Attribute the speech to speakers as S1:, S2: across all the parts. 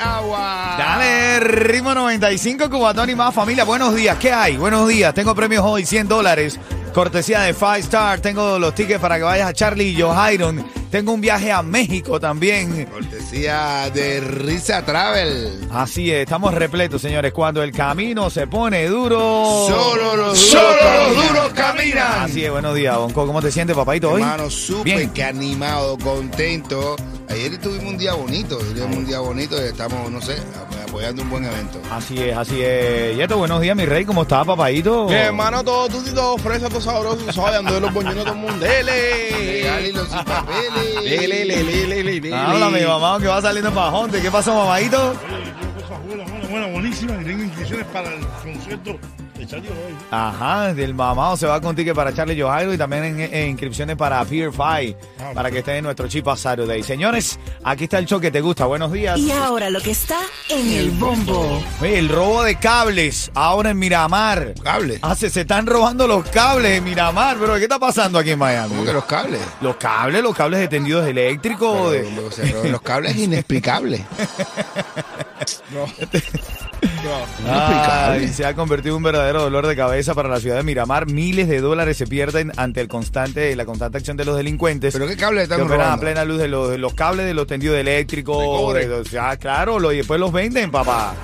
S1: Agua.
S2: Dale, ritmo 95, Cubatón y más familia. Buenos días, ¿qué hay? Buenos días, tengo premios hoy, 100 dólares. Cortesía de Five Star, tengo los tickets para que vayas a Charlie y Johairon. Tengo un viaje a México también.
S1: Cortesía de Risa Travel.
S2: Así es, estamos repletos, señores. Cuando el camino se pone duro.
S1: Solo los duros
S2: Solo los
S1: caminan.
S2: duros caminan. Así es, buenos días, Bonco. ¿Cómo te sientes, papadito, hoy?
S1: Hermano, súper que animado, contento. Ayer tuvimos un día bonito, tuvimos un día bonito y estamos, no sé, ap- apoyando un buen evento.
S2: Así es, así es. Yeto, buenos días, mi rey. ¿Cómo estás, papadito?
S3: Mi hermano, todo tuti, todo fresa, todo sabroso, tú sabes, ando de los boñones todo el mundo. Dele.
S1: Regálilos sin papeles.
S3: Dele, le, le, le, le, le.
S2: Háblame, mamá, que va saliendo para Jonte. ¿Qué pasó, mamadito?
S4: Buenas, buenas, buenísimas. Y tengo inscripciones para el concierto Charlie.
S2: Ajá, del mamado se va con ticket para Charlie Johairo y también en, en inscripciones para Peer Five, para que esté en nuestro Chip Saturday. Señores, aquí está el show que te gusta. Buenos días.
S5: Y ahora lo que está en el bombo.
S2: Oye, el robo de cables ahora en Miramar.
S1: ¿Cables?
S2: Ah, se, se están robando los cables en Miramar, pero ¿qué está pasando aquí en Miami?
S1: ¿Cómo que los cables?
S2: Los cables, los cables de tendidos eléctricos. de-
S1: o sea, los cables es inexplicable.
S2: Ay, se ha convertido en un verdadero dolor de cabeza para la ciudad de Miramar. Miles de dólares se pierden ante el constante, la constante acción de los delincuentes.
S1: ¿Pero qué cables
S2: que
S1: están
S2: operan a plena luz de los, de los cables de los tendidos eléctricos.
S1: De cobre.
S2: de- o sea, claro, lo- y después los venden, papá.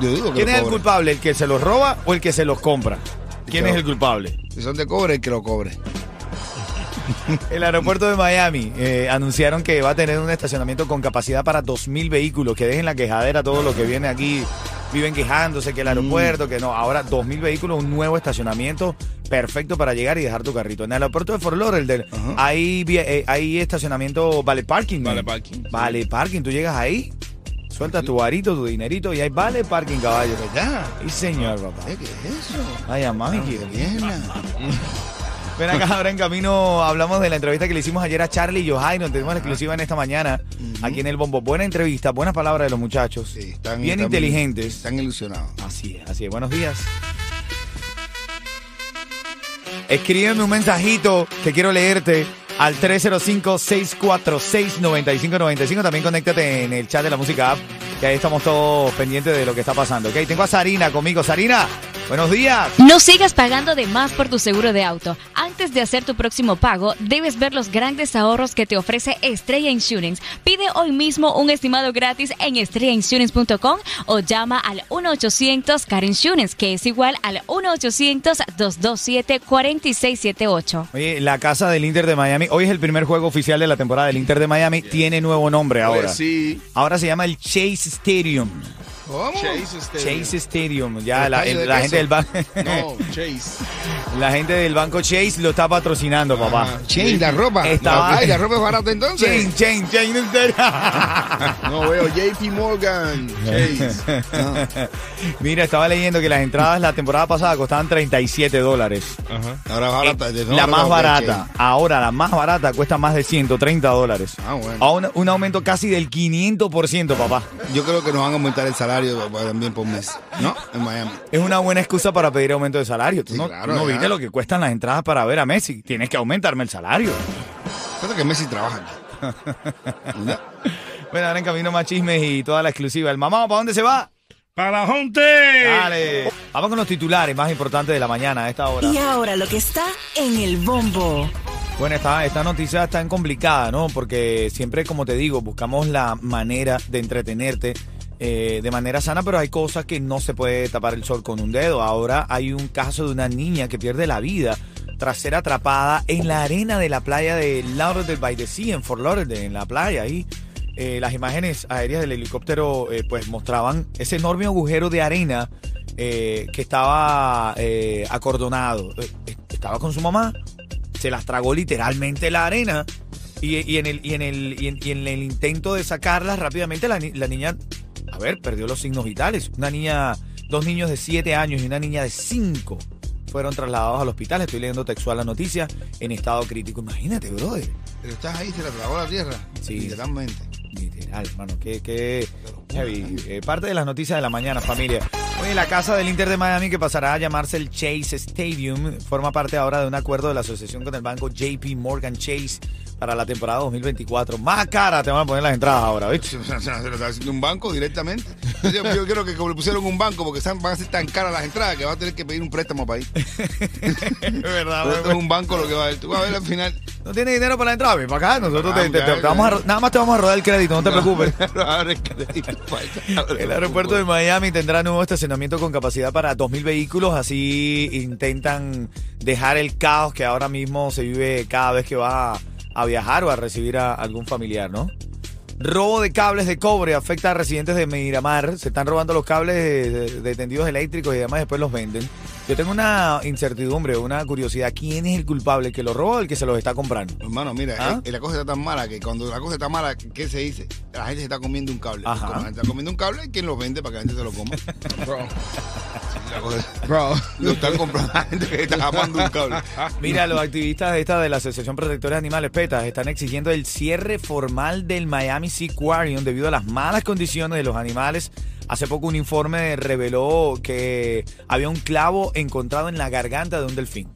S1: Yo digo que
S2: ¿Quién es el
S1: cobre.
S2: culpable? ¿El que se los roba o el que se los compra? ¿Quién
S1: Yo.
S2: es el culpable?
S1: Si son de cobre, el que lo cobre.
S2: El aeropuerto de Miami eh, anunciaron que va a tener un estacionamiento con capacidad para 2.000 vehículos. Que dejen la quejadera todo lo que viene aquí. Viven quejándose que el aeropuerto, que no. Ahora 2.000 vehículos, un nuevo estacionamiento perfecto para llegar y dejar tu carrito. En el aeropuerto de Fort Lauderdale hay, vi- eh, hay estacionamiento Vale Parking.
S3: Vale
S2: man.
S3: parking.
S2: Vale Parking. Tú llegas ahí, sueltas tu varito, tu dinerito y hay Vale Parking, caballo.
S1: ¿Verdad?
S2: Y señor, papá.
S1: ¿Eh, ¿Qué es eso?
S2: Ay, a mami, quiero.
S1: Bien.
S2: Ven acá, ahora en camino hablamos de la entrevista que le hicimos ayer a Charlie y Johairo. Tenemos la exclusiva en esta mañana aquí en el Bombo. Buena entrevista, buenas palabras de los muchachos.
S1: Sí, están,
S2: Bien
S1: están-
S2: inteligentes.
S1: Están ilusionados.
S2: Así es, así es. Buenos días. Escríbeme un mensajito que quiero leerte al 305-646-9595. También conéctate en el chat de la música app, que ahí estamos todos pendientes de lo que está pasando. Ok, tengo a Sarina conmigo. Sarina, buenos días.
S6: No sigas pagando de más por tu seguro de auto. Antes de hacer tu próximo pago, debes ver los grandes ahorros que te ofrece Estrella Insurance. Pide hoy mismo un estimado gratis en estrellainsurance.com o llama al 1-800 Car Insurance, que es igual al 1-800-227-4678.
S2: Oye, la casa del Inter de Miami, hoy es el primer juego oficial de la temporada del Inter de Miami, tiene nuevo nombre ahora.
S3: Oye, sí.
S2: Ahora se llama el Chase Stadium.
S1: ¿Cómo?
S3: Chase este.
S2: Chase Stadium. Ya
S1: ¿El
S2: la,
S1: estadio
S2: el-
S1: de
S2: la gente del banco,
S3: No, Chase.
S2: la gente del banco Chase lo está patrocinando, papá.
S3: Ajá.
S1: Chain, la ropa.
S2: Estaba-
S1: Ay, la ropa es barata entonces.
S2: Chain. en serio.
S3: No veo JP Morgan. Chase.
S2: Mira, estaba leyendo que las entradas la temporada pasada costaban 37 dólares.
S3: Ajá.
S1: Ahora es barata. de- no,
S2: la más barata. Ahora, la más barata cuesta más de 130 dólares.
S1: Ah, bueno.
S2: A un, un aumento casi del 500%, papá.
S1: Yo creo que nos van a aumentar el salario también por mes. ¿No? En Miami.
S2: Es una buena excusa para pedir aumento de salario. Tú
S1: Sí,
S2: no,
S1: claro,
S2: no viste lo que cuestan las entradas para ver a Messi. Tienes que aumentarme el salario.
S1: Creo que Messi trabaja. ¿Ya?
S2: Bueno, ahora en camino más chismes y toda la exclusiva. El mamá, ¿para dónde se va?
S4: ¡Para Jonte!
S2: Dale. Vamos con los titulares más importantes de la mañana a esta hora.
S5: Y ahora lo que está en el bombo.
S2: Bueno, esta, esta noticia está en complicada, ¿no? Porque siempre, como te digo, buscamos la manera de entretenerte eh, de manera sana, pero hay cosas que no se puede tapar el sol con un dedo. Ahora hay un caso de una niña que pierde la vida tras ser atrapada en la arena de la playa de Lauderdale by the Sea, en Fort Lauderdale, en la playa ahí. Eh, las imágenes aéreas del helicóptero eh, pues mostraban ese enorme agujero de arena eh, que estaba acordonado. Estaba con su mamá, se las tragó literalmente la arena y, en, el, y, en el, y, en, el intento de sacarlas rápidamente la niña, a ver, perdió los signos vitales. Una niña, dos niños de 7 años y una niña de 5 fueron trasladados al hospital. Estoy leyendo textual la noticia en estado crítico. Imagínate, brother.
S1: Pero estás ahí, se la tragó la tierra.
S2: Sí.
S1: Literalmente.
S2: Literal, hermano, que, que heavy. Eh, parte de las noticias de la mañana, familia. Oye, la casa del Inter de Miami, que pasará a llamarse el Chase Stadium, forma parte ahora de un acuerdo de la asociación con el banco JP Morgan Chase para la temporada 2024. Más cara te van a poner las entradas ahora, ¿viste?
S1: Se, se- se lo está haciendo un banco directamente. Yo, yo creo que como le pusieron un banco porque están- van a ser tan caras las entradas que va a tener que pedir un préstamo para ir.
S2: Es verdad,
S1: esto es un banco lo que va a ver. Tú vas a ver al final.
S2: No tienes dinero para la entrada, ven para acá. Nosotros te- te- vamos a nada más te vamos a rodar el crédito, no te preocupes.
S1: El
S2: aeropuerto de Miami tendrá nuevo estacionamiento con capacidad para 2.000 vehículos. Así intentan dejar el caos que ahora mismo se vive cada vez que va a, a viajar o a recibir a algún familiar, ¿no? Robo de cables de cobre afecta a residentes de Miramar. Se están robando los cables de, de- de tendidos eléctricos y además después los venden. Yo tengo una incertidumbre, una curiosidad. ¿Quién es el culpable? ¿El que lo roba o el que se los está comprando?
S1: Hermano, mira,
S2: ¿Ah?
S1: eh, la cosa está tan mala que cuando la cosa está mala, ¿qué se dice? La gente se está comiendo un cable.
S2: Ajá.
S1: Como la gente está comiendo un cable, ¿quién lo vende para que la gente se lo coma?
S3: Bro.
S1: Lo están comprando la gente que está amando un cable.
S2: Mira, los activistas de esta de la Asociación Protectora de Animales PETA están exigiendo el cierre formal del Miami Sea Aquarium debido a las malas condiciones de los animales. Hace poco un informe reveló que había un clavo encontrado en la garganta de un delfín.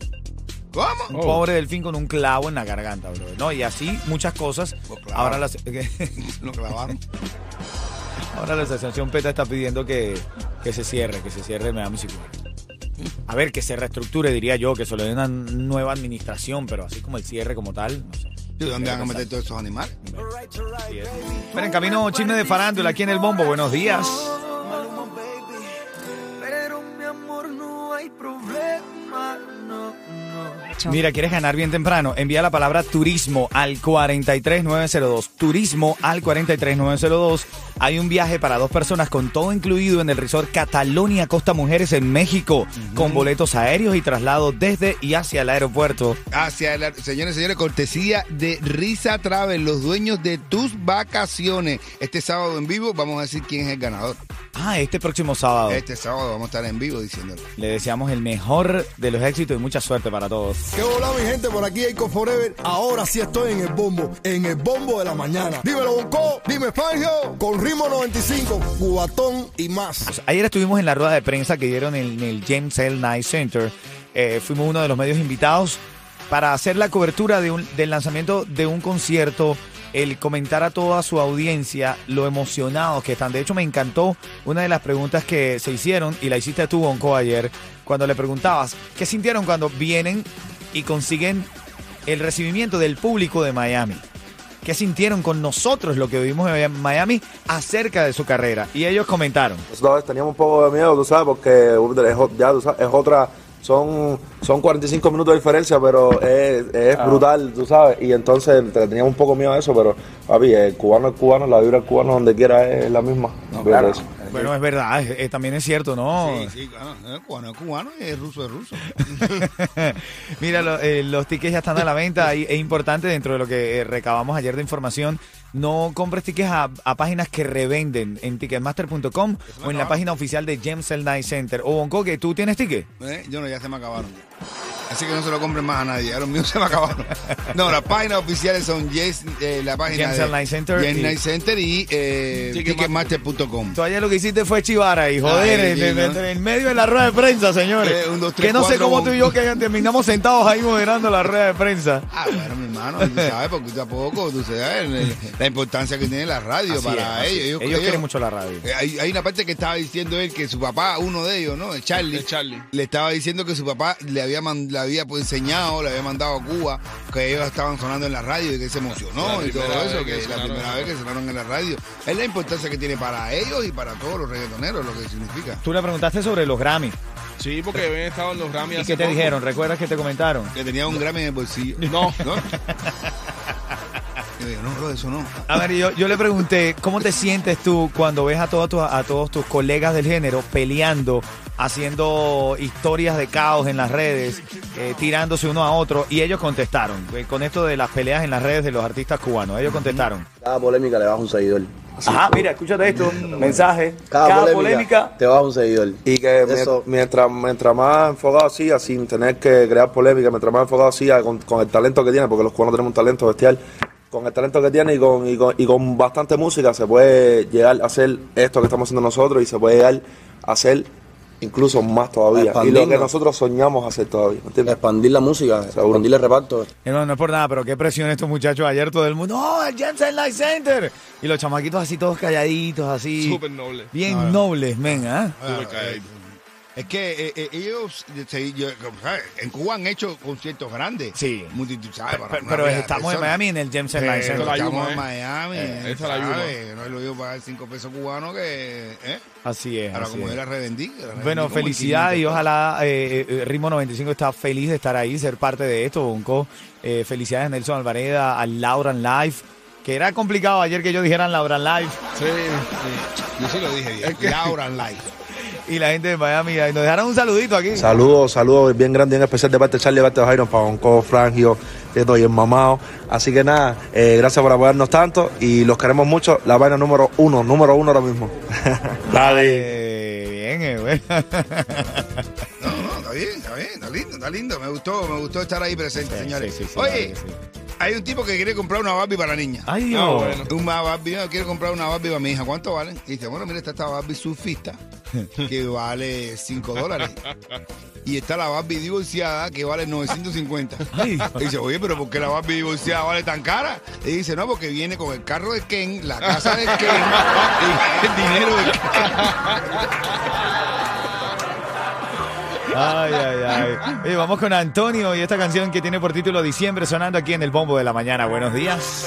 S1: ¿Cómo?
S2: Un
S3: Oh.
S2: pobre delfín con un clavo en la garganta, bro. ¿no? Y así muchas cosas. Ahora la,
S1: Lo clavaron.
S2: ahora la Asociación PETA está pidiendo que, que se cierre, que se cierre el Miami Sea Aquarium. A ver, que se reestructure, diría yo, que se le dé una nueva administración, pero así como el cierre como tal, no sé.
S1: ¿Y dónde van a meter todos esos animales?
S2: Bueno, en camino chisme de farándula aquí en el bombo. Buenos días. Mira, ¿quieres ganar bien temprano? Envía la palabra turismo al 43902. Turismo al 43902. Hay un viaje para dos personas con todo incluido en el resort Catalonia Costa Mujeres en México, con boletos aéreos y traslados desde y hacia el aeropuerto.
S1: Hacia la, señores y señores, cortesía de Risa Travel, los dueños de tus vacaciones. Este sábado en vivo vamos a decir quién es el ganador.
S2: Ah, este próximo sábado.
S1: Este sábado vamos a estar en vivo diciéndolo.
S2: Le deseamos el mejor de los éxitos y mucha suerte para todos.
S7: ¿Qué hola mi gente? Por aquí Eiko Forever. Ahora sí estoy en el bombo, en el bombo de la mañana. Dímelo Bonco, dime Fangio, con ritmo 95, cubatón y más.
S2: Ayer estuvimos en la rueda de prensa que dieron en el James L. Knight Center. Eh, fuimos uno de los medios invitados para hacer la cobertura de un- del lanzamiento de un concierto, el comentar a toda su audiencia lo emocionados que están. De hecho, me encantó una de las preguntas que se hicieron y la hiciste tú, Bonco, ayer, cuando le preguntabas, ¿qué sintieron cuando vienen y consiguen el recibimiento del público de Miami? ¿Qué sintieron con nosotros lo que vivimos en Miami acerca de su carrera? Y ellos comentaron.
S8: Nosotros teníamos un poco de miedo, tú sabes, porque es, ya, tú sabes, es otra, son, son 45 minutos de diferencia, pero es, es brutal, tú sabes, y entonces te- teníamos un poco miedo a eso, pero papi, el cubano es cubano, la vibra del cubano donde quiera es la misma. De eso.
S2: Bueno, es verdad, es- también es cierto, ¿no?
S1: Sí, sí, claro. Cubano es cubano y es ruso es ruso.
S2: Mira, lo- eh, los tickets ya están a la venta. y es importante dentro de lo que eh, recabamos ayer de información. No compres tickets a, a páginas que revenden en ticketmaster.com o en la página oficial de James. Night Center. O Bonco, que tú tienes ticket.
S1: ¿Eh? Yo no, ya se me acabaron. Así que no se lo compren más a nadie. Ya los míos se me acabaron. No, las páginas oficiales son Yes, eh, la página
S2: James
S1: de.
S2: Night Center
S1: James
S2: y-
S1: Night Center y eh, Ticketmaster.com.
S2: Tú ayer lo que hiciste fue chivar ahí, joder,
S1: Ay,
S2: en, en- medio de la rueda de prensa, señores.
S1: Eh, un, dos, tres,
S2: que no sé cómo tú y yo que terminamos sentados ahí moderando la rueda de prensa.
S1: Ah, bueno, hermano, tú sabes, porque tú a poco, tú sabes la importancia que tiene la radio
S2: Así
S1: para
S2: es,
S1: ellos.
S2: es. Ellos quieren mucho la radio.
S1: Eh, Hay, hay una parte que estaba diciendo él que su papá, uno de ellos, ¿no? El Charlie,
S3: El Charlie.
S1: le estaba diciendo que su papá le había, man- le había pues, enseñado, le había mandado a Cuba, que ellos estaban sonando en la radio y que se emocionó
S3: La
S1: y todo eso,
S3: que
S1: que, la primera vez que sonaron en la radio. Es la importancia que tiene para ellos y para todos los reggaetoneros, lo que significa.
S2: Tú le preguntaste sobre los Grammy.
S3: Sí, porque habían estado en los Grammy
S2: ¿Y
S3: hace
S2: qué te
S3: poco.
S2: dijeron? ¿Recuerdas que te comentaron?
S1: Que tenía un Grammy en el bolsillo.
S3: No.
S1: ¿No? Yo digo, no, bro, eso no.
S2: A ver, yo, yo le pregunté, ¿cómo te sientes tú cuando ves a todos, tus, a todos tus colegas del género peleando, haciendo historias de caos en las redes, eh, tirándose uno a otro? Y ellos contestaron, eh, con esto de las peleas en las redes de los artistas cubanos, ellos contestaron.
S9: Cada polémica le baja un seguidor.
S2: Ajá, mira, escúchate esto, mensaje.
S9: Cada, polémica, te baja un seguidor.
S8: Y que
S9: Eso-
S8: mientras, mientras más enfocado siga, sin tener que crear polémica, mientras más enfocado siga con, con el talento que tiene, porque los cubanos tenemos un talento bestial, con el talento que tiene y con, y con, y con bastante música se puede llegar a hacer esto que estamos haciendo nosotros y se puede llegar a hacer incluso más todavía. Y lo que nosotros soñamos hacer todavía. ¿entiendes?
S9: Expandir la música, expandir el reparto.
S2: No, no es por nada, pero qué presión estos muchachos ayer, todo el mundo, ¡oh, el Jensen Light Center! Y los chamaquitos así todos calladitos, así.
S3: Súper noble.
S2: Bien nobles, men, ¿ah?
S3: Súper calladito.
S1: Es que eh, eh, ellos, se- yo- ¿sabes? en Cuba han hecho conciertos grandes.
S2: Sí.
S1: Para
S2: Pero, pero estamos en. Miami en el Center.
S3: la
S1: estamos en
S3: ¿eh?
S1: Miami.
S3: Eh, esa es la.
S1: ¿sabes? No es lo mismo pagar 5 pesos cubanos que. ¿eh?
S2: Así es.
S1: Ahora,
S2: así
S1: como
S2: es.
S1: yo la revendí.
S2: Bueno, felicidades y
S1: 500
S2: ojalá eh, eh, Ritmo 95 está feliz de estar ahí, ser parte de esto, Bonco. Eh, felicidades a Nelson Alvareda, a Lauran Life, que era complicado ayer que ellos dijeran Lauran Life
S3: Sí,
S1: pesos. Yo sí lo dije bien. Laura Life.
S2: Y la gente de Miami. Nos dejaron un saludito aquí.
S8: Saludos, saludos bien grande y en especial de parte de Charlie, de parte de Jairo, Pavonco, Frangio, Teto y el mamado. Así que nada, eh, gracias por apoyarnos tanto y los queremos mucho. La vaina número uno, número uno ahora mismo.
S2: Eh, bien, eh, bueno.
S1: No, no, está bien, está bien, está lindo, está lindo. Me gustó, me gustó estar ahí presente,
S2: Sí,
S1: señores.
S2: sí, sí, sí, la
S1: Oye. Hay un tipo que quiere comprar una Barbie para la niña.
S2: Ay, Dios.
S3: Ah, bueno.
S1: Una Barbie, no, quiero comprar una Barbie para mi hija. ¿Cuánto vale? Y dice, bueno, mira, está esta Barbie surfista que vale 5 dólares. Y está la Barbie divorciada que vale 950.
S2: Ay.
S1: Y dice, oye, pero ¿por qué la Barbie divorciada vale tan cara? Y dice, no, porque viene con el carro de Ken, la casa de Ken y el dinero de Ken.
S2: Ay, ay, ay. Vamos con Antonio y esta canción que tiene por título Diciembre sonando aquí en el bombo de la mañana. Buenos días.